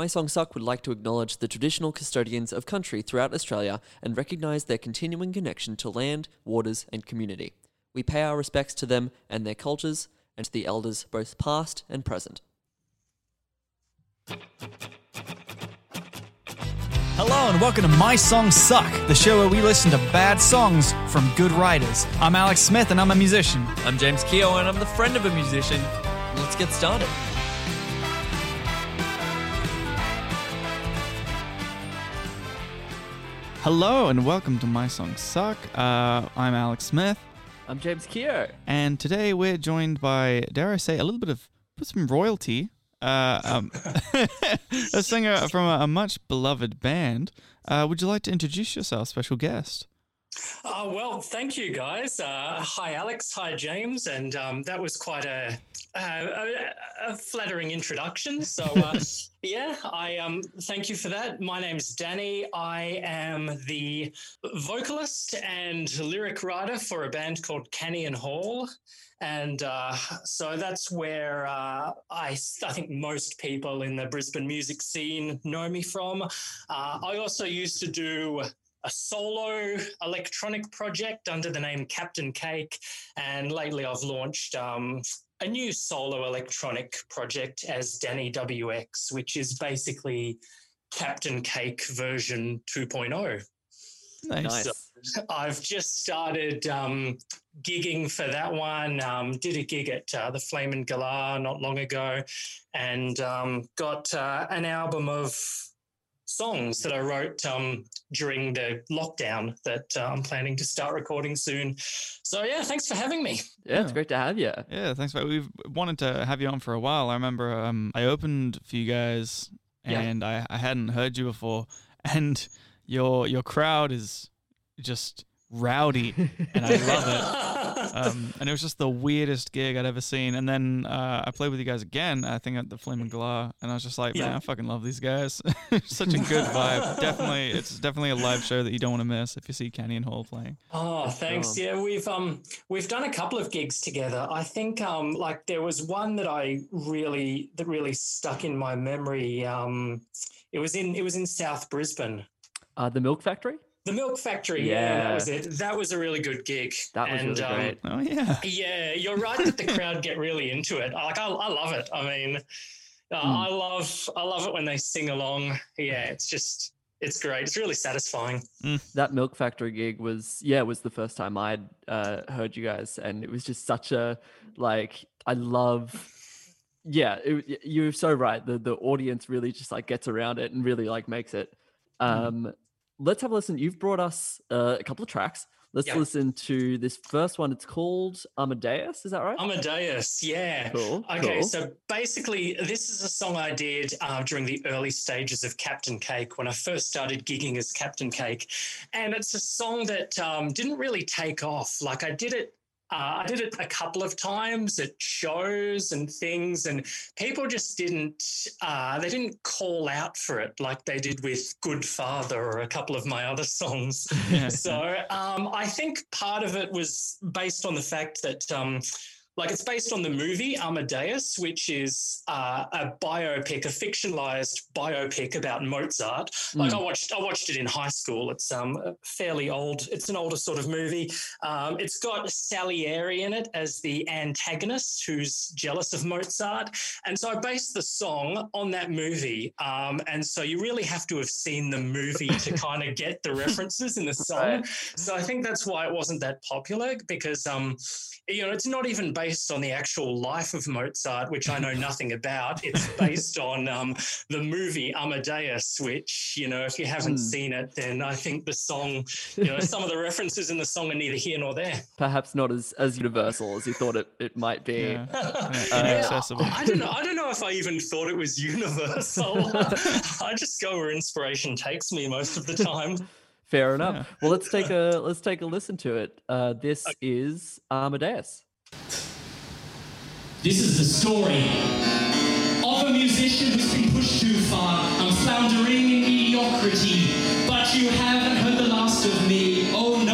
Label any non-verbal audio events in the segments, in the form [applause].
My Songs Suck would like to acknowledge the traditional custodians of country throughout Australia and recognise their continuing connection to land, waters, and community. We pay our respects to them and their cultures, and to the elders both past and present. Hello and welcome to My Songs Suck, the show where we listen to bad songs from good writers. I'm Alex Smith and I'm a musician. I'm James Keogh and I'm the friend of a musician. Let's get started. Hello and welcome to My Songs Suck. Uh, I'm Alex Smith, I'm James Keogh. and today we're joined by, dare I say, a little bit of some royalty. Uh, um, [laughs] a singer from a, a much beloved band. Uh, would you like to introduce yourself, special guest? Uh, well, thank you, guys. Uh, hi, Alex. Hi, James. And um, that was quite a, a, a, flattering introduction. So, uh, [laughs] yeah, I um, thank you for that. My name's Danny. I am the vocalist and lyric writer for a band called Canny and Hall. And uh, so that's where uh, I, I think most people in the Brisbane music scene know me from. Uh, I also used to do a solo electronic project under the name Captain Cake. And lately I've launched um, a new solo electronic project as Danny WX, which is basically Captain Cake version 2.0. Nice. So I've just started um, gigging for that one. Um, did a gig at uh, the Flame and Galah not long ago, and um, got uh, an album of songs that I wrote um, during the lockdown that uh, I'm planning to start recording soon. So yeah, thanks for having me. Yeah, it's great to have you. Yeah, thanks. For, we've wanted to have you on for a while. I remember um, I opened for you guys, Yeah. and I, I hadn't heard you before, [laughs] and your your crowd is just rowdy, and I love it. [laughs] Um, and it was just the weirdest gig I'd ever seen. And then uh, I played with you guys again, I think at the Flame and Galah, and I was just like, man, Yeah. I fucking love these guys. [laughs] Such a good vibe. [laughs] definitely, it's definitely a live show that you don't want to miss if you see Kenny and Hall playing. Oh, thanks. sure. Yeah, we've um we've done a couple of gigs together. I think um like there was one that I really that really stuck in my memory. Um, it was in it was in South Brisbane. Uh, the Milk Factory? The Milk Factory. Yeah, Yeah. that was it. That was a really good gig. That was And, really um, great. Oh yeah. Yeah, you're right that the crowd get really into it. Like I, I love it. I mean, uh, Hmm. I love I love it when they sing along. Yeah, it's just it's great. It's really satisfying. That Milk Factory gig was, yeah, it was the first time I'd uh, heard you guys. And it was just such a, like, I love, yeah, it, you're so right. The, the audience really just like gets around it and really like makes it. Um, Let's have a listen. You've brought us uh, a couple of tracks. Let's Yeah. listen to this first one. It's called Amadeus. Is that right? Amadeus, yeah. Cool. Okay, cool. so basically, this is a song I did uh, during the early stages of Captain Cake when I first started gigging as Captain Cake, and it's a song that um, didn't really take off. Like I did it. Uh, I did it a couple of times at shows and things, and people just didn't. Uh, they didn't call out for it like they did with "Good Father" or a couple of my other songs. [laughs] Yeah. So um, I think part of it was based on the fact that, um, like, it's based on the movie Amadeus, which is uh, a biopic, a fictionalized biopic about Mozart. Like, I watched, I watched it in high school. It's um fairly old. It's an older sort of movie. Um, it's got Salieri in it as the antagonist who's jealous of Mozart, and so I based the song on that movie. Um, and so you really have to have seen the movie to [laughs] kind of get the references in the song. Right. So I think that's why it wasn't that popular because um, you know, it's not even based based on the actual life of Mozart, which I know nothing about. It's [laughs] based on um, the movie Amadeus, which, you know, if you haven't Hmm. seen it, then I think the song, you know, some of the [laughs] references in the song are neither here nor there. Perhaps not as as universal as you thought it, it might be. Yeah. [laughs] Yeah, accessible. I, I don't know. I don't know if I even thought it was universal. I just go where inspiration takes me most of the time. Fair enough. Yeah. Well, let's take a let's take a listen to it. Uh, this is Amadeus. This is the story of a musician who's been pushed too far. I'm floundering in mediocrity, but you haven't heard the last of me. Oh no,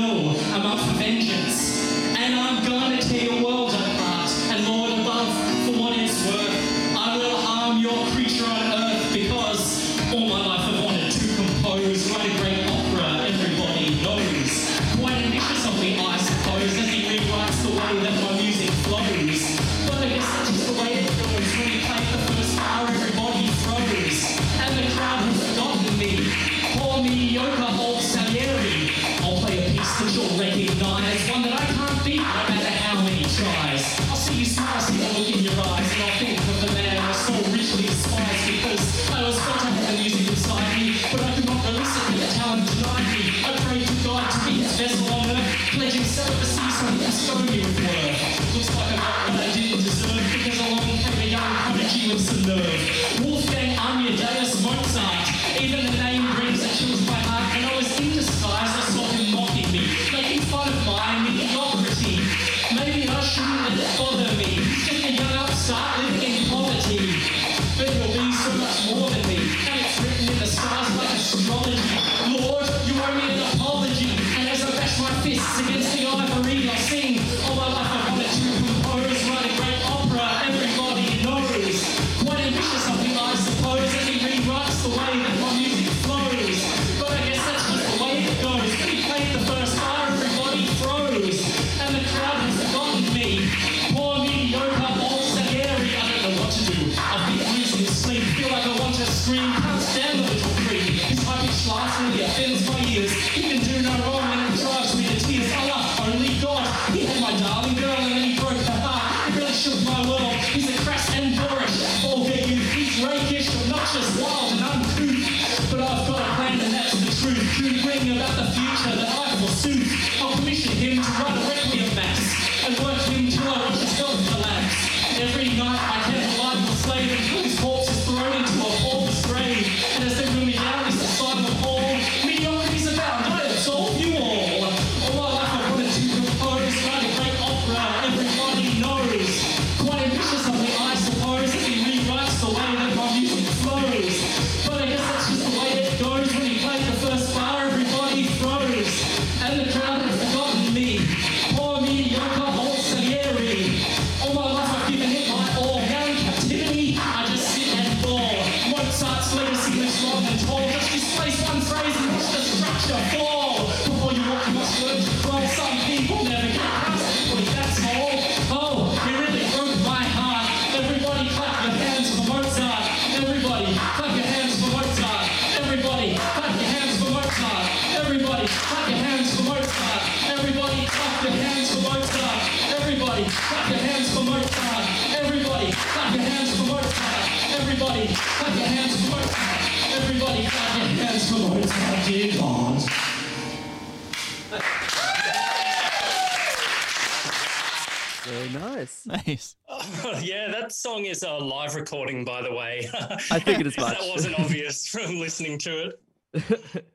Very [laughs] nice. Nice. [laughs] yeah, that song is a live recording, by the way. [laughs] I figured as If much. That wasn't obvious from listening to it.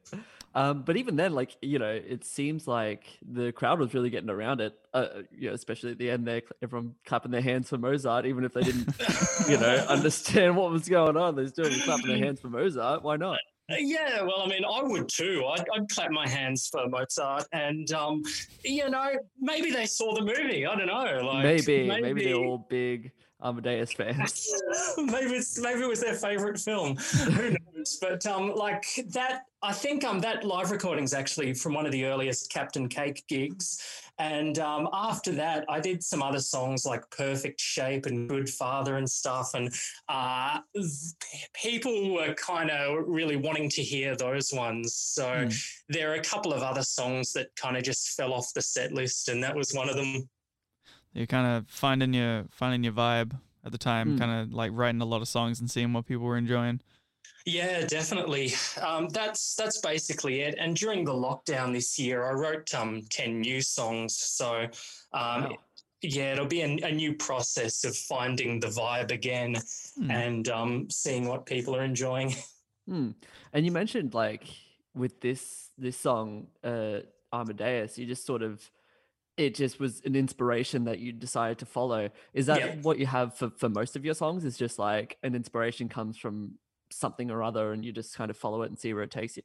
um, but even then, like you know, it seems like the crowd was really getting around it. Uh, you know, especially at the end there, cl- everyone clapping their hands for Mozart, even if they didn't, you know, understand what was going on. They're still clapping their hands for Mozart. Why not? Yeah, well, I mean, I would too. I'd, I'd clap my hands for Mozart, and um, you know, maybe they saw the movie. I don't know. Like maybe, maybe, they're all big Amadeus fans. [laughs] maybe it's maybe it was their favorite film. Who knows? But um, like that, I think um that live recording is actually from one of the earliest Captain Cake gigs. And um, after that, I did some other songs like Perfect Shape and Good Father and stuff. And uh, people were kind of really wanting to hear those ones. So Mm. there are a couple of other songs that kind of just fell off the set list, and that was one of them. You're kind of finding your finding your vibe at the time, Mm. kind of like writing a lot of songs and seeing what people were enjoying. Yeah, definitely. Um, that's that's basically it. And during the lockdown this year, I wrote um, ten new songs. So um, Wow. yeah, it'll be a, a new process of finding the vibe again Hmm. and um, seeing what people are enjoying. [laughs] Hmm. And you mentioned like with this this song, uh, Amadeus, you just sort of it just was an inspiration that you decided to follow. Is that Yeah. what you have for, for most of your songs? Is just like an inspiration comes from something or other and you just kind of follow it and see where it takes you?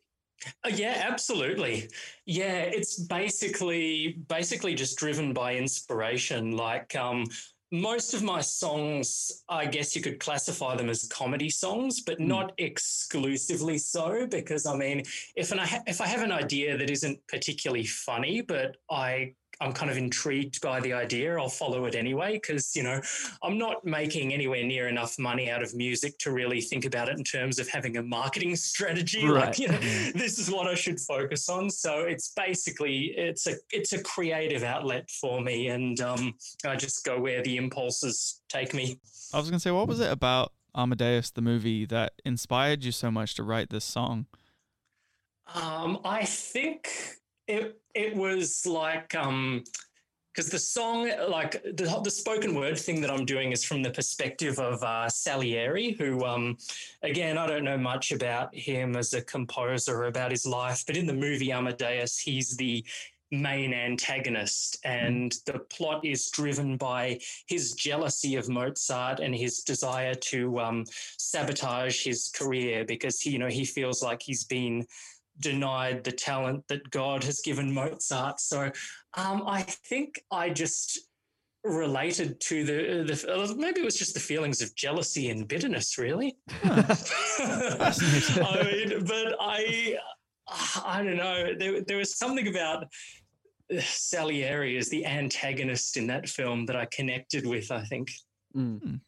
Uh, yeah, absolutely. Yeah, it's basically basically just driven by inspiration. Like um, most of my songs, I guess you could classify them as comedy songs, but Mm. not exclusively so. Because I mean, if an, I ha- if I have an idea that isn't particularly funny, but I I'm kind of intrigued by the idea, I'll follow it anyway. Because you know, I'm not making anywhere near enough money out of music to really think about it in terms of having a marketing [laughs] strategy. Right. Like, you know, this is what I should focus on. So it's basically it's a it's a creative outlet for me, and um, I just go where the impulses take me. I was gonna say, what was it about Amadeus the movie that inspired you so much to write this song? Um, I think it it was like um because the song like the, the spoken word thing that i'm doing is from the perspective of uh, salieri who um again i don't know much about him as a composer or about his life but in the movie amadeus he's the main antagonist. And the plot is driven by his jealousy of mozart and his desire to um, sabotage his career because he, you know he feels like he's been denied the talent that God has given Mozart. So um, I think I just related to the, the maybe it was just the feelings of jealousy and bitterness, really. [laughs] I mean, but I I don't know. There, there was something about Salieri as the antagonist in that film that I connected with. I think. Mm.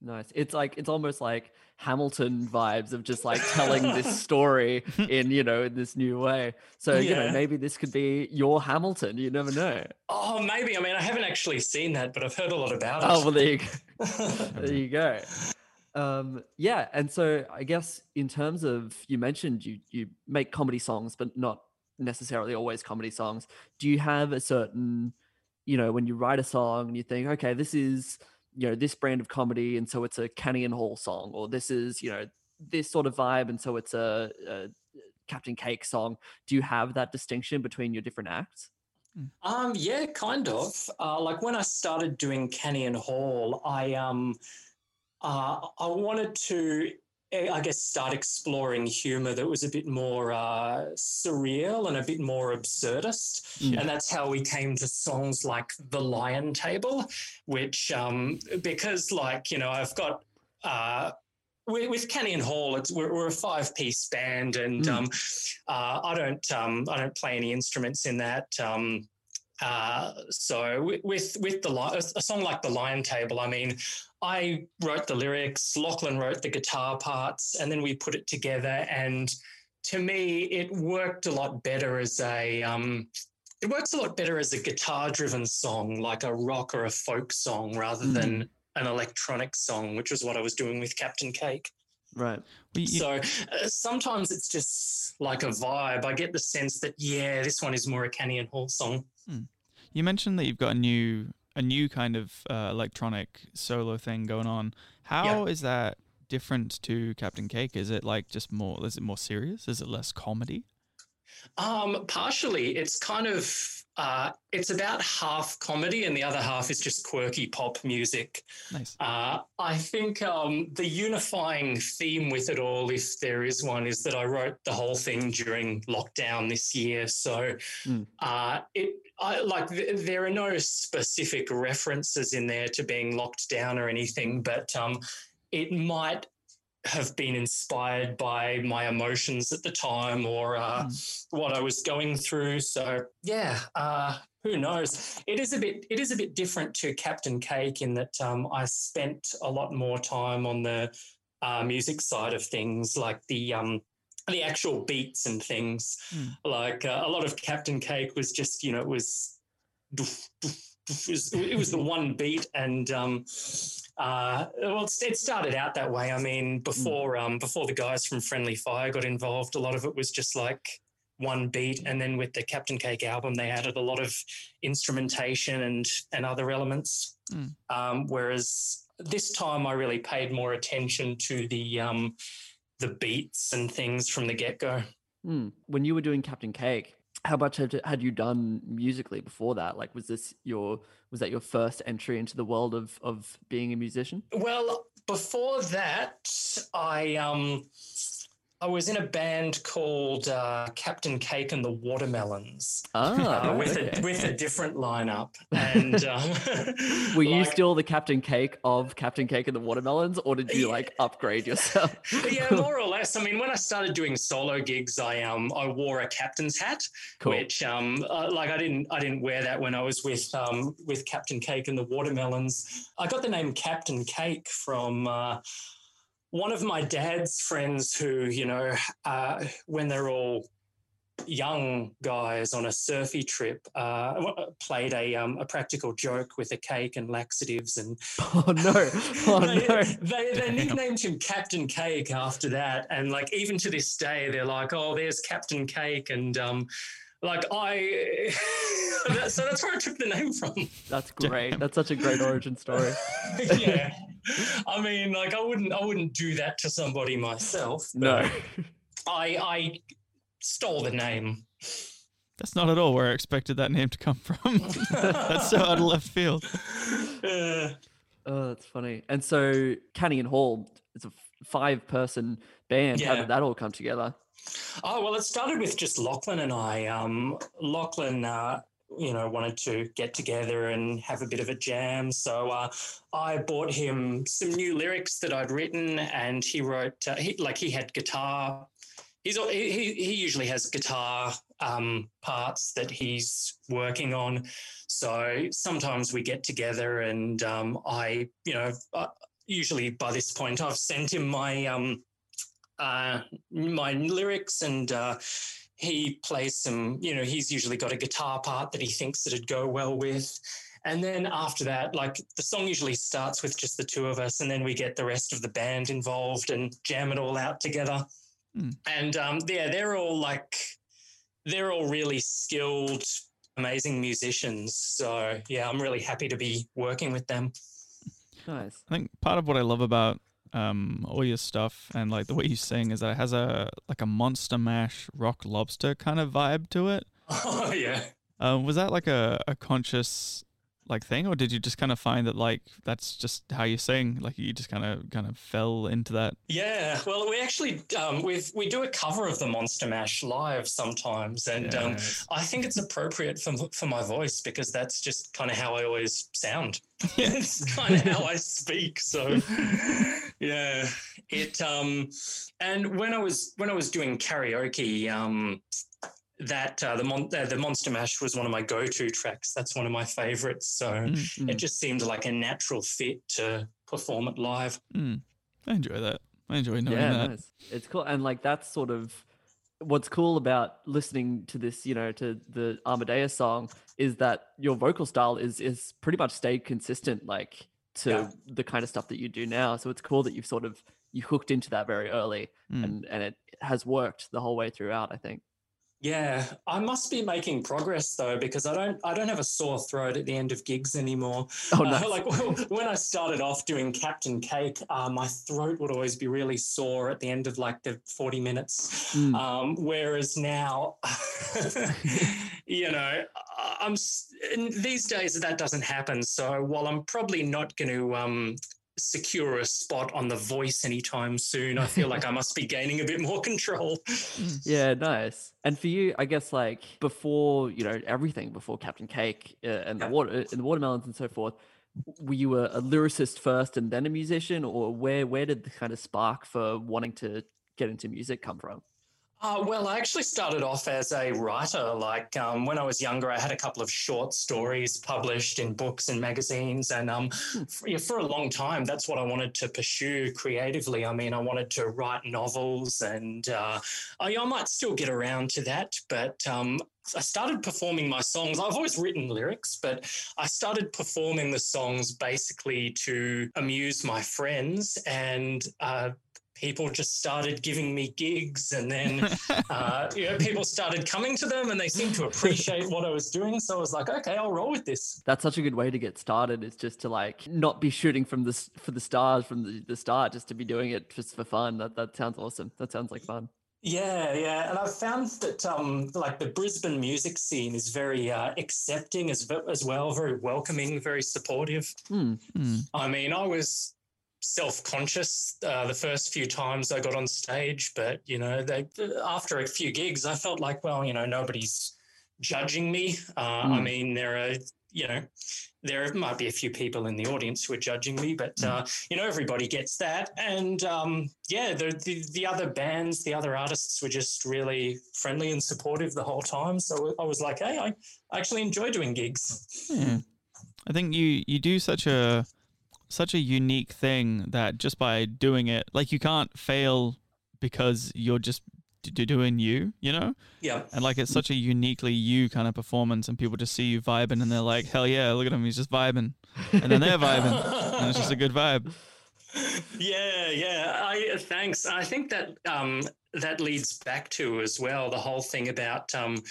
Nice. It's like it's almost like Hamilton vibes of just like telling this [laughs] story in, you know, in this new way. So, you know, maybe this could be your Hamilton. You never know. Oh, maybe. I mean, I haven't actually seen that, but I've heard a lot about it. Oh, well, there you go. [laughs] there you go. Um, yeah, and so I guess in terms of you mentioned you you make comedy songs, but not necessarily always comedy songs. Do you have a certain, you know, when you write a song and you think, okay, this is you know this brand of comedy, and so it's a Canny and Hall song, or this is you know this sort of vibe, and so it's a, a Captain Cake song. Do you have that distinction between your different acts? Um, yeah, kind of. Uh, like when I started doing Canny and Hall, I um, uh, I wanted to, I guess, start exploring humor that was a bit more uh, surreal and a bit more absurdist, Yeah. and that's how we came to songs like The Lion Table, which um, because like you know I've got. Uh, with, Kenny and Hall, it's, we're, we're a five-piece band, and Mm. um, uh, I don't um, I don't play any instruments in that. Um, uh, so with with the a song like the Lion Table, I mean, I wrote the lyrics, Lachlan wrote the guitar parts, and then we put it together. And to me, it worked a lot better as a um, it works a lot better as a guitar-driven song, like a rock or a folk song, rather than an electronic song, which is what I was doing with Captain Cake. Right. Well, you- So uh, sometimes it's just like a vibe. I get the sense that yeah, this one is more a Canny and Hall song. You mentioned that you've got a new a new kind of uh, electronic solo thing going on. How is that different to Captain Cake? Is it like just more? Is it more serious? Is it less comedy? Um, partially, it's kind of uh, it's about half comedy and the other half is just quirky pop music. Nice. Uh, I think um, the unifying theme with it all, if there is one, is that I wrote the whole thing during lockdown this year. So Mm. uh, it I, like th- there are no specific references in there to being locked down or anything, but um, it might have been inspired by my emotions at the time or uh, what I was going through. So yeah, uh, who knows? It is a bit it is a bit different to Captain Cake in that um, I spent a lot more time on the uh, music side of things, like the um, the actual beats and things. Mm. Like uh, a lot of Captain Cake was just you know it was. doof, doof, it was, it was the one beat and um, uh, well, it started out that way. I mean, before um, before the guys from Friendly Fire got involved, a lot of it was just like one beat, and then with the Captain Cake album, they added a lot of instrumentation and and other elements. Mm. Um, whereas this time, I really paid more attention to the um, the beats and things from the get go. Hmm. When you were doing Captain Cake, how much had, had you done musically before that? Like, was this your was that your first entry into the world of of being a musician? Well, before that, I um I was in a band called uh, Captain Cake and the Watermelons Ah, uh, with okay. a with a different lineup. And [laughs] um, [laughs] were you like- still the Captain Cake of Captain Cake and the Watermelons, or did you Yeah. like upgrade [laughs] yourself? yeah, more or less. I mean, when I started doing solo gigs, I um I wore a captain's hat, Cool. which um uh, like I didn't I didn't wear that when I was with um with Captain Cake and the Watermelons. I got the name Captain Cake from. Uh, one of my dad's friends, who you know, uh, when they're all young guys on a surfy trip, uh, played a um, a practical joke with a cake and laxatives and [laughs] oh no! [laughs] Oh they, no! they, they nicknamed him Captain Cake after that, and like even to this day, they're like, "Oh, there's Captain Cake," and um, like I, [laughs] so that's where I took the name from. That's great. That's such a great origin story. yeah, [laughs] I mean, like I wouldn't, I wouldn't do that to somebody myself. No. [laughs] I, I stole the name. That's not at all where I expected that name to come from. [laughs] That's so out of left field. Uh, Oh, that's funny. And so, Canny and Hall, it's a five-person band. How did that all come together? Oh well, it started with just Lachlan and I. Um, Lachlan, uh, you know, wanted to get together and have a bit of a jam, so uh, I bought him some new lyrics that I'd written, and he wrote. Uh, he, like he had guitar. He's he he usually has guitar um, parts that he's working on. So sometimes we get together, and um, I, you know, uh, usually by this point I've sent him my um, uh, my lyrics and uh, he plays some you know he's usually got a guitar part that he thinks that'd go well with and then after that like the song usually starts with just the two of us and then we get the rest of the band involved and jam it all out together Hmm. and um, yeah they're all like they're all really skilled amazing musicians so yeah i'm really happy to be working with them Nice. I think part of what I love about um all your stuff and like the way you sing is that it has a like a monster mash rock lobster kind of vibe to it. [laughs] oh yeah Um, was that like a, a conscious like thing, or did you just kind of find that like that's just how you sing? Like you just kind of kind of fell into that. Yeah, well, we actually um, we we do a cover of the Monster Mash live sometimes, and um, I think it's appropriate for for my voice because that's just kind of how I always sound. [laughs] [laughs] it's kind of how I speak. So, yeah, it um, and when I was when I was doing karaoke, um, that uh, the mon- uh, the Monster Mash was one of my go to tracks. That's one of my favorites. So Mm, it just seemed like a natural fit to perform it live. mm. I enjoy that. I enjoy knowing yeah, that. nice. It's cool, and like that's sort of what's cool about listening to this. You know, to the Amadeus song is that your vocal style is is pretty much stayed consistent, like to Yeah. the kind of stuff that you do now. So it's cool that you've sort of you hooked into that very early, Mm. and and it has worked the whole way throughout. I think. Yeah, I must be making progress though because I don't I don't have a sore throat at the end of gigs anymore. Oh, Uh, nice. like [laughs] when I started off doing Captain Cake, uh, my throat would always be really sore at the end of like the forty minutes. Mm. Um, whereas now, [laughs] you know, I'm these days that doesn't happen. So while I'm probably not going to um, secure a spot on the voice anytime soon, I feel like I must be gaining a bit more control. [laughs] Yeah, nice. And for you, I guess like before, you know, everything before Captain Cake uh, and the water and the watermelons and so forth, were you a, a lyricist first and then a musician, or where where did the kind of spark for wanting to get into music come from? Uh, well, I actually started off as a writer. Like um, when I was younger, I had a couple of short stories published in books and magazines. And um, for, for a long time, that's what I wanted to pursue creatively. I mean, I wanted to write novels, and uh, I, I might still get around to that. But um, I started performing my songs. I've always written lyrics, but I started performing the songs basically to amuse my friends and uh, people just started giving me gigs and then [laughs] uh, you know people started coming to them and they seemed to appreciate what i was doing so i was like okay i'll roll with this That's such a good way to get started. Is just to like not be shooting from the for the stars from the, the start, just to be doing it just for fun. That that sounds awesome. That sounds like fun. yeah yeah and i've found that um, like the brisbane music scene is very uh, accepting as, as well very welcoming very supportive Hmm. Hmm. I mean, I was self-conscious uh, the first few times I got on stage, but you know, they after a few gigs, I felt like, well, you know, nobody's judging me. Uh, I Mm. mean, there are, you know, there might be a few people in the audience who are judging me, but uh, you know, everybody gets that. And um, yeah, the, the the other bands, the other artists were just really friendly and supportive the whole time. So I was like, hey, I actually enjoy doing gigs. Yeah. I think you you do such a such a unique thing that just by doing it, like you can't fail because you're just d- doing you, you know? Yeah. And like it's such a uniquely you kind of performance, and people just see you vibing, and they're like, "Hell yeah, look at him, he's just vibing," and then they're vibing, and it's just a good vibe. [laughs] Yeah, yeah. I thanks. I think that um, that leads back to as well the whole thing about um,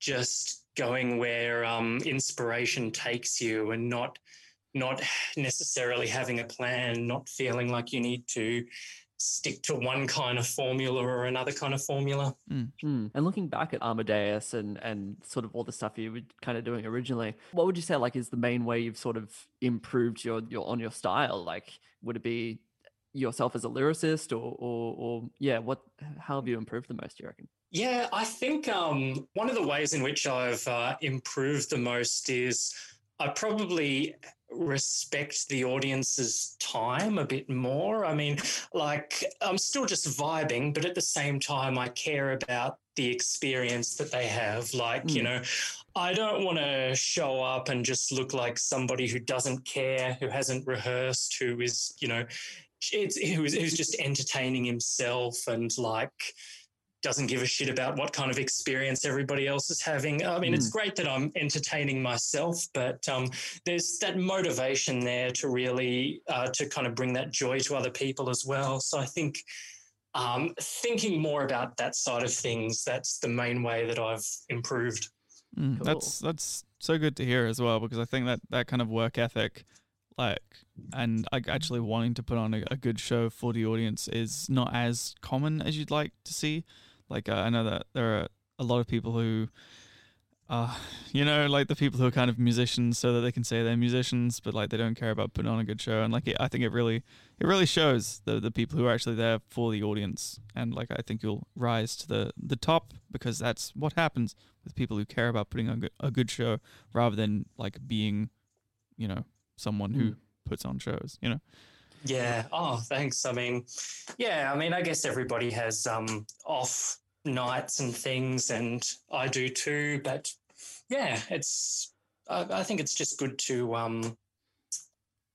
just going where um, inspiration takes you and not not necessarily having a plan, not feeling like you need to stick to one kind of formula or another kind of formula. Hmm. And looking back at Amadeus and and sort of all the stuff you were kind of doing originally, what would you say like is the main way you've sort of improved your your on your style? Like, would it be yourself as a lyricist, or or, or yeah, what how have you improved the most? Do you reckon? Yeah, I think um, one of the ways in which I've uh, improved the most is I probably respect the audience's time a bit more. I mean, like, I'm still just vibing, but at the same time, I care about the experience that they have. Like, you Mm. know, I don't want to show up and just look like somebody who doesn't care, who hasn't rehearsed, who is, you know, it's who's, who's just entertaining himself and like doesn't give a shit about what kind of experience everybody else is having. I mean, it's great that I'm entertaining myself, but um, there's that motivation there to really uh, to kind of bring that joy to other people as well. So I think um, thinking more about that side of things that's the main way that I've improved. Mm, Cool. That's that's so good to hear as well because I think that that kind of work ethic, like, and like actually wanting to put on a, a good show for the audience is not as common as you'd like to see. Like uh, I know that there are a lot of people who, uh, you know, like the people who are kind of musicians so that they can say they're musicians, but like they don't care about putting on a good show. And like it, I think it really it really shows the the people who are actually there for the audience. And like I think you'll rise to the the top because that's what happens with people who care about putting on a good, a good show rather than like being, you know, someone who puts on shows. You know. Yeah. Oh, thanks. I mean, yeah. I mean, I guess everybody has um, off nights and things, and I do too. But yeah, it's. I, I think it's just good to, um,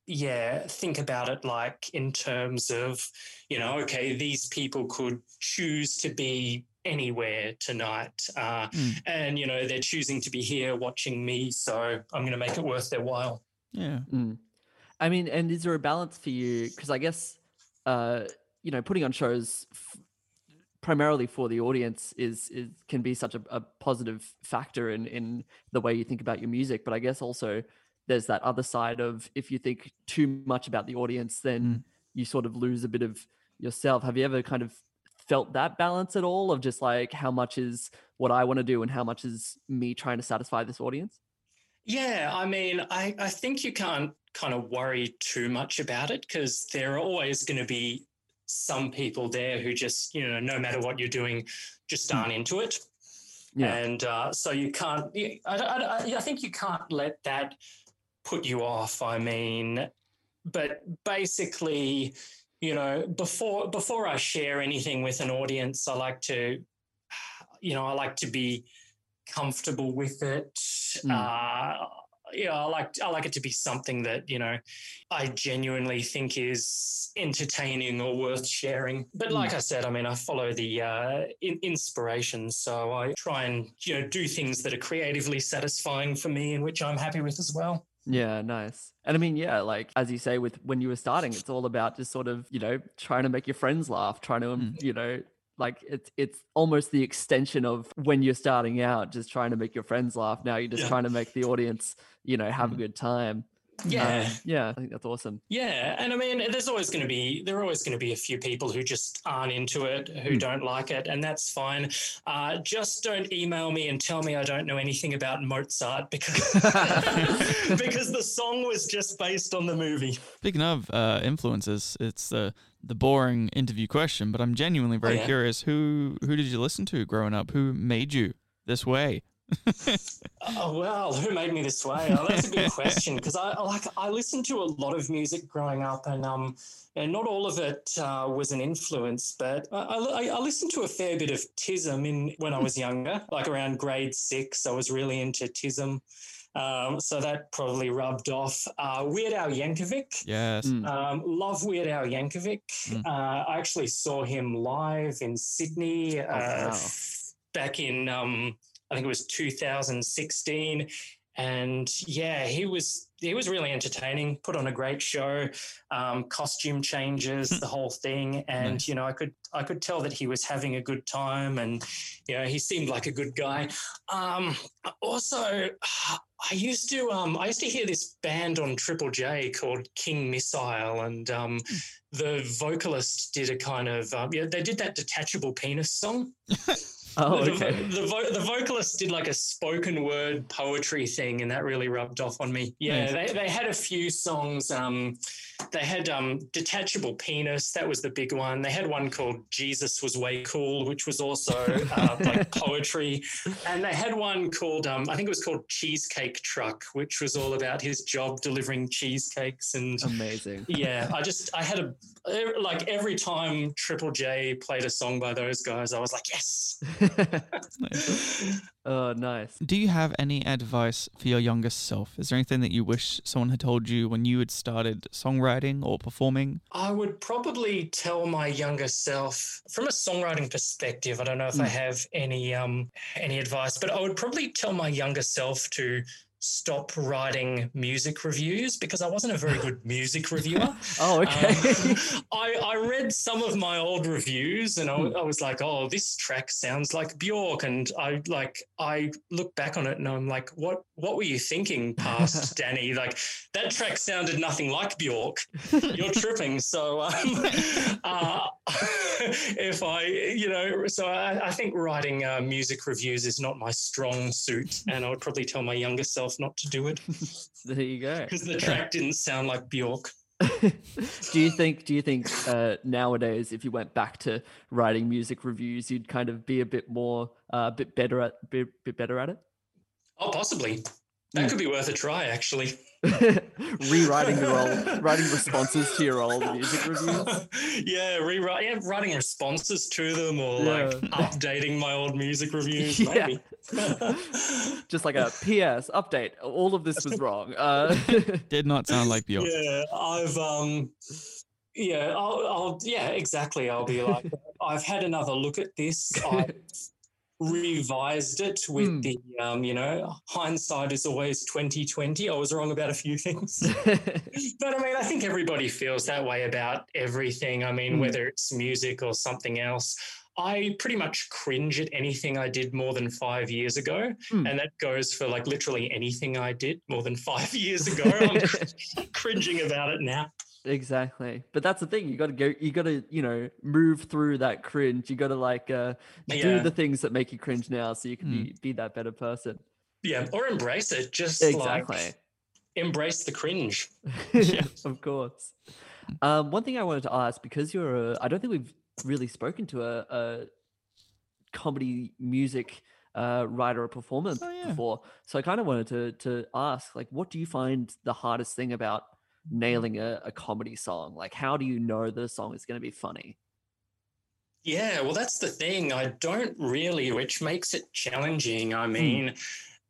yeah, think about it like in terms of, you know, okay, these people could choose to be anywhere tonight, uh, Mm. and you know they're choosing to be here watching me, so I'm going to make it worth their while. Yeah. Mm. I mean, and is there a balance for you? Because I guess, uh, you know, putting on shows f- primarily for the audience is is can be such a, a positive factor in in the way you think about your music. But I guess also there's that other side of if you think too much about the audience, then you sort of lose a bit of yourself. Have you ever kind of felt that balance at all of just like how much is what I want to do and how much is me trying to satisfy this audience? Yeah, I mean, I, I think you can't kind of worry too much about it because there are always going to be some people there who just, you know, no matter what you're doing, just aren't into it. Yeah. And uh, so you can't, I, I, I think you can't let that put you off. I mean, but basically, you know, before before I share anything with an audience, I like to you know, I like to be comfortable with it. Mm. Uh, you know, I like I like it to be something that you know I genuinely think is entertaining or worth sharing. But like I said, I mean, I follow the uh, in- inspiration, so I try and you know do things that are creatively satisfying for me and which I'm happy with as well. Yeah, nice. And I mean, yeah, like as you say, with when you were starting, it's all about just sort of, you know, trying to make your friends laugh, trying to, um, you know, like it's it's almost the extension of when you're starting out, just trying to make your friends laugh. Now you're just Yeah. trying to make the audience, you know, have a good time. Yeah. Um, yeah, I think that's awesome. Yeah, and I mean, there's always going to be there are always going to be a few people who just aren't into it, who Hmm. don't like it, and that's fine. Uh, just don't email me and tell me I don't know anything about Mozart because [laughs] [laughs] because the song was just based on the movie. Speaking of uh, influences, it's the the boring interview question, but I'm genuinely very yeah. curious. Who who did you listen to growing up? Who made you this way? [laughs] Oh well, who made me this way? Oh, that's a good question because I I like I listened to a lot of music growing up, and um, and not all of it uh, was an influence, but I, I, I listened to a fair bit of Tism in when I was younger, like around grade six. I was really into Tism, um, so that probably rubbed off. Uh, Weird Al Yankovic. Yes. Mm. Um, love Weird Al Yankovic. Mm. Uh, I actually saw him live in Sydney uh, wow. back in, um, I think it was 2016. And yeah, he was he was really entertaining. Put on a great show, um, costume changes, the whole thing, and Nice. you know I could I could tell that he was having a good time, and you know he seemed like a good guy. Um, also, I used to um, I used to hear this band on Triple J called King Missile, and um, the vocalist did a kind of um, yeah they did that detachable penis song. [laughs] [laughs] Oh, the, okay. the, vo- the vocalist did like a spoken word poetry thing, and that really rubbed off on me. Yeah, they, they had a few songs. Um, they had um, Detachable Penis, that was the big one. They had one called Jesus Was Way Cool, which was also uh, [laughs] like poetry. And they had one called, um, I think it was called Cheesecake Truck, which was all about his job delivering cheesecakes. And Amazing. yeah, I just, I had a, like every time Triple J played a song by those guys, I was like, yes. [laughs] oh, nice. Do you have any advice for your younger self? Is there anything that you wish someone had told you when you had started songwriting or performing? I would probably tell my younger self from a songwriting perspective. I don't know if I have any um any advice, but I would probably tell my younger self to stop writing music reviews because I wasn't a very good [laughs] music reviewer. Oh, okay. Um, [laughs] I, I read some of my old reviews and I, I was like, oh, this track sounds like Bjork. And I like I look back on it and I'm like, what what were you thinking past [laughs] Danny? Like that track sounded nothing like Bjork. [laughs] You're tripping. So um, [laughs] uh, if I, you know, so I, I think writing uh, music reviews is not my strong suit, and I would probably tell my younger self not to do it there you go. because the track didn't sound like Bjork. do you think do you think uh, nowadays if you went back to writing music reviews you'd kind of be a bit more uh, a bit better at bit, bit better at it Oh, possibly. That could be worth a try, actually. [laughs] rewriting your old [laughs] writing responses to your old music reviews [laughs] yeah, rewrite, yeah, writing responses to them or like updating my old music reviews, Yeah. maybe. just like a ps update all of this was wrong uh, Did not sound like Bjork. yeah, I've um, yeah, I'll, I'll, yeah, exactly. I'll be like, I've had another look at this. I've revised it with Hmm. the um, you know, hindsight is always twenty twenty. I was wrong about a few things. [laughs] But I mean, I think everybody feels that way about everything. I mean, Mm. whether it's music or something else. I pretty much cringe at anything I did more than five years ago. Mm. And that goes for like literally anything I did more than five [laughs] years ago. I'm [laughs] cringing about it now. Exactly but that's the thing you got to go you got to you know move through that cringe you got to like uh do Yeah. the things that make you cringe now so you can Mm. be be that better person Yeah. Or embrace it. Just exactly like embrace the cringe. [laughs] yeah. [laughs] of course. Um, one thing I wanted to ask because you're, a, I don't think we've really spoken to a, a comedy music uh, writer or performer Oh, yeah. before, so I kind of wanted to to ask, like, what do you find the hardest thing about nailing a, a comedy song? Like, how do you know the song is going to be funny? Yeah, well, that's the thing. I don't really, which makes it challenging. I mean,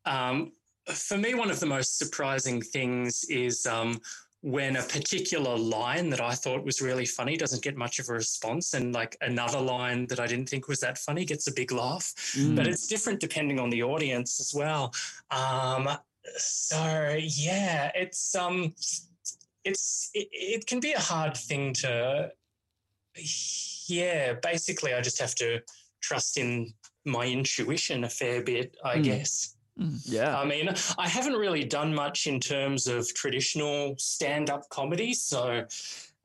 um, for me, one of the most surprising things is um, when a particular line that I thought was really funny doesn't get much of a response, and like another line that I didn't think was that funny gets a big laugh. But Mm. it's different depending on the audience as well. Um, so yeah, it's um, it's it, it can be a hard thing to. Yeah, basically, I just have to trust in my intuition a fair bit, I Mm. guess. Yeah. I mean, I haven't really done much in terms of traditional stand-up comedy, so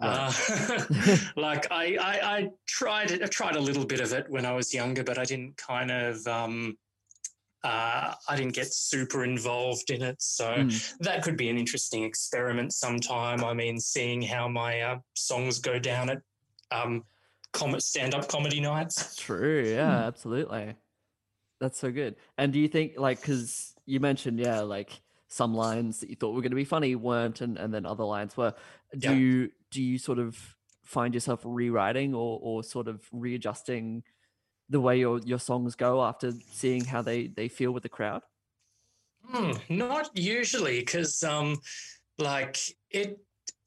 uh, [laughs] like I, I, I tried it, I tried a little bit of it when I was younger, but I didn't kind of um, uh, I didn't get super involved in it. So Mm. that could be an interesting experiment sometime. I mean, seeing how my uh, songs go down at um, com- stand-up comedy nights. True. Yeah, absolutely. That's so good. And do you think, like, because you mentioned, yeah, like some lines that you thought were going to be funny weren't, and, and then other lines were. Do Yeah. you do you sort of find yourself rewriting or or sort of readjusting the way your your songs go after seeing how they they feel with the crowd? Hmm, not usually, because um, like it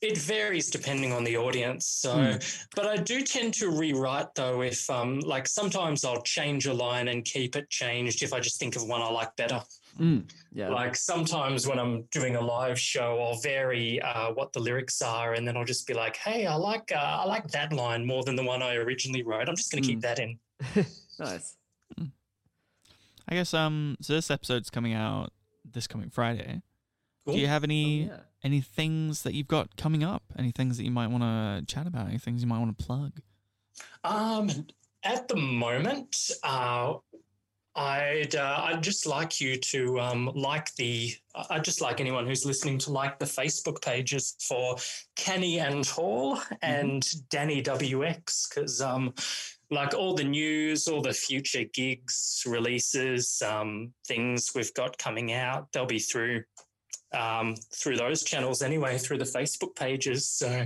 it varies depending on the audience. So, but I do tend to rewrite though. If um, like sometimes I'll change a line and keep it changed if I just think of one I like better. Mm, yeah. Like sometimes when I'm doing a live show, I'll vary uh, what the lyrics are, and then I'll just be like, "Hey, I like uh, I like that line more than the one I originally wrote. I'm just going to keep Mm. that in." [laughs] nice. I guess um so this episode's coming out this coming Friday. Cool. Do you have Oh, any yeah. any things that you've got coming up? Any things that you might want to chat about? Any things you might want to plug? Um, at the moment, uh, I'd uh, I'd just like you to um, like the. I'd just like anyone who's listening to like the Facebook pages for Kenny and Hall and Danny WX because um, like all the news, all the future gigs, releases, um, things we've got coming out, they'll be through. Um, through those channels anyway, through the Facebook pages. So,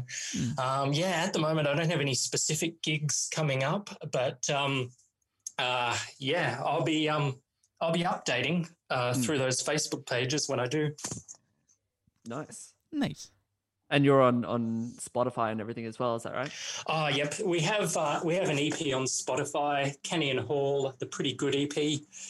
um, yeah, at the moment, I don't have any specific gigs coming up, but um, uh, yeah, I'll be um, I'll be updating uh, Mm. through those Facebook pages when I do. Nice. Nice. And you're on on Spotify and everything as well. Is that right? Oh, yep, we have uh, we have an EP on Spotify, Kenny and Hall, the pretty good EP,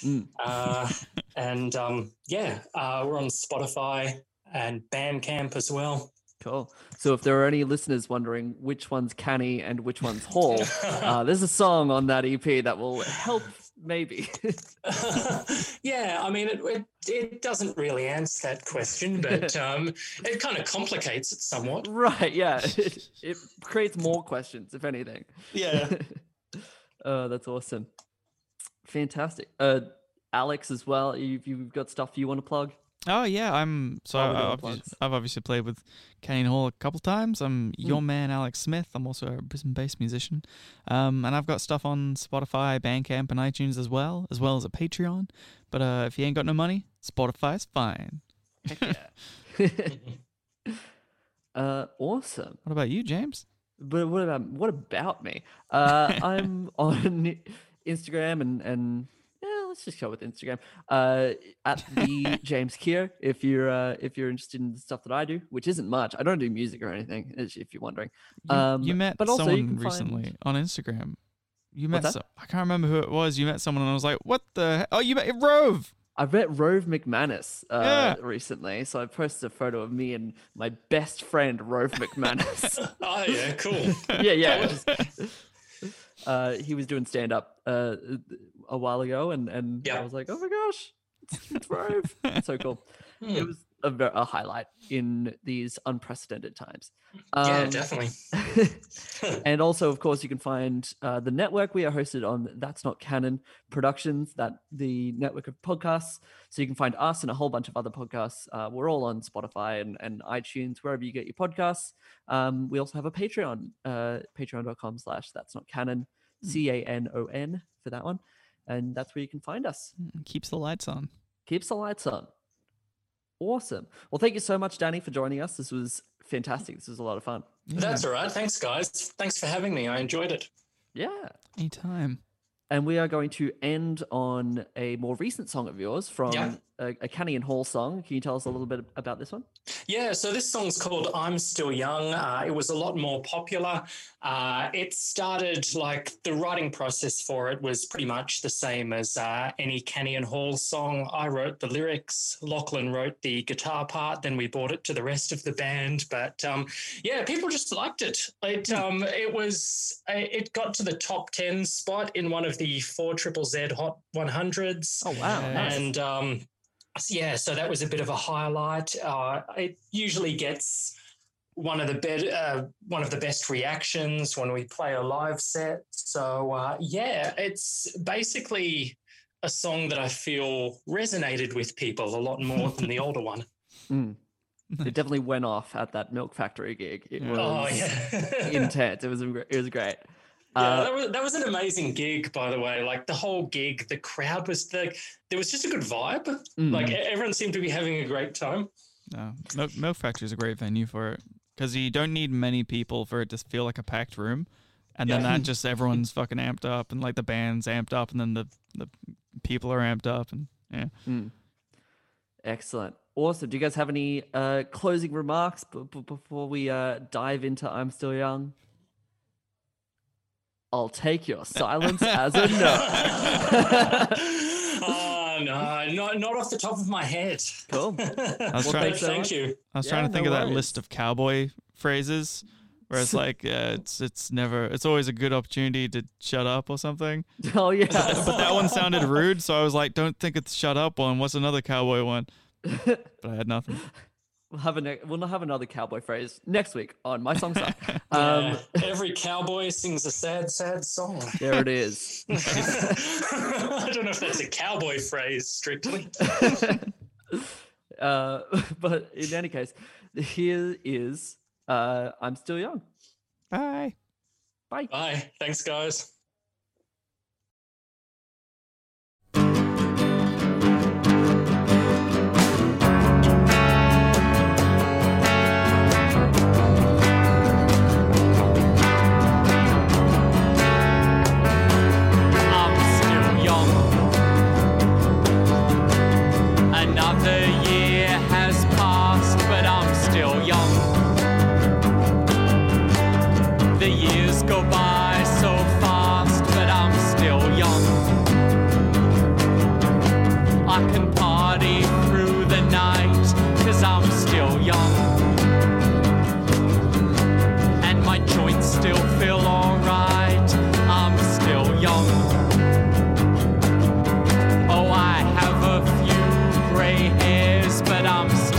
Mm. uh, [laughs] and um, yeah, uh, we're on Spotify and Bandcamp as well. Cool. So if there are any listeners wondering which one's Canny and which one's Hall, [laughs] uh, there's a song on that EP that will help maybe. [laughs] [laughs] yeah, I mean, it, it, it doesn't really answer that question, but [laughs] um, it kind of complicates it somewhat. right, yeah. It, it creates more questions, if anything. Yeah. oh, that's awesome. Fantastic. Uh Alex as well, you've, you've got stuff you want to plug? Oh yeah, I'm so I, doing I've, plugs. I've obviously played with Kane Hall a couple times. I'm your man Alex Smith. I'm also a Brisbane-based musician, um, and I've got stuff on Spotify, Bandcamp, and iTunes as well, as well as a Patreon. But uh, if you ain't got no money, Spotify's fine. Heck yeah. [laughs] [laughs] uh awesome. What about you, James? But what about what about me? Uh, [laughs] I'm on Instagram and and yeah, let's just go with Instagram. Uh, at the [laughs] James Keir. If you're uh, if you're interested in the stuff that I do, which isn't much. I don't do music or anything. If if you're wondering. You, Um, you met but also you someone can recently find- on Instagram. You met What's so, that? I can't remember who it was. You met someone and I was like, "What the? Oh, you met Rove." I met Rove McManus uh, Yeah. recently, so I posted a photo of me and my best friend Rove McManus. [laughs] oh, yeah, cool. [laughs] yeah, yeah. just- uh, he was doing stand up uh, a while ago, and and I was like, oh my gosh, [laughs] it's, Rove. So cool. Hmm. It was a, a highlight in these unprecedented times. yeah, Um, definitely. [laughs] and also, of course, you can find uh, the network. We are hosted on That's Not Canon Productions, that the network of podcasts. So you can find us and a whole bunch of other podcasts. Uh, we're all on Spotify and, and iTunes, wherever you get your podcasts. Um, we also have a Patreon, uh, patreon.com slash That's Not Canon, C A N O N for that one. And that's where you can find us. Mm, keeps the lights on. Keeps the lights on. Awesome. Well, thank you so much, Danny, for joining us. This was fantastic. This was a lot of fun. That's all right. Thanks, guys. Thanks for having me. I enjoyed it. Yeah. Anytime. And we are going to end on a more recent song of yours from Yeah. a, a Canny and Hall song. Can you tell us a little bit about this one? Yeah, so this song's called I'm Still Young. Uh, it was a lot more popular. Uh, it started like the writing process for it was pretty much the same as uh, any Canny and Hall song. I wrote the lyrics, Lachlan wrote the guitar part, then we brought it to the rest of the band. But um, yeah, people just liked it. It um, it was it got to the top ten spot in one of the four triple Z Hot 100s. Oh, wow. Nice. And um, yeah, so that was a bit of a highlight. Uh, it usually gets one of the be- uh, one of the best reactions when we play a live set. So uh, yeah, it's basically a song that I feel resonated with people a lot more than the [laughs] older one. Mm. It definitely went off at that Milk Factory gig. It [laughs] was Oh yeah. [laughs] intense. It was it was great. Yeah, Uh, that was that was an amazing gig, by the way. Like the whole gig, the crowd was the there was just a good vibe. mm. Like everyone seemed to be having a great time. No, Milk, Milk Factory is a great venue for it because you don't need many people for it to feel like a packed room, and then Yeah. that just everyone's fucking amped up and like the band's amped up and then the the people are amped up and yeah. Mm. Excellent. Awesome. Do you guys have any uh, closing remarks b- b- before we uh, dive into I'm Still Young? I'll take your [laughs] silence as a no. [laughs] oh no, not not off the top of my head. cool. [laughs] was well, trying- thank, thank you. I was Yeah, trying to think no of that list of cowboy phrases where it's like uh, it's it's never it's always a good opportunity to shut up or something. Oh, yeah. But that one sounded rude, so I was like, don't think it's shut up one. What's another cowboy one? But I had nothing. We'll have, a ne- we'll not have another cowboy phrase next week on My Songs Suck. [laughs] Um, Yeah, every cowboy sings a sad, sad song. There it is. [laughs] I don't know if that's a cowboy phrase strictly. [laughs] uh, but in any case, here is uh, I'm Still Young. Bye. Bye. Bye. Thanks, guys. Hairs, but I'm still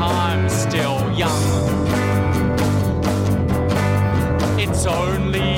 I'm still young. It's only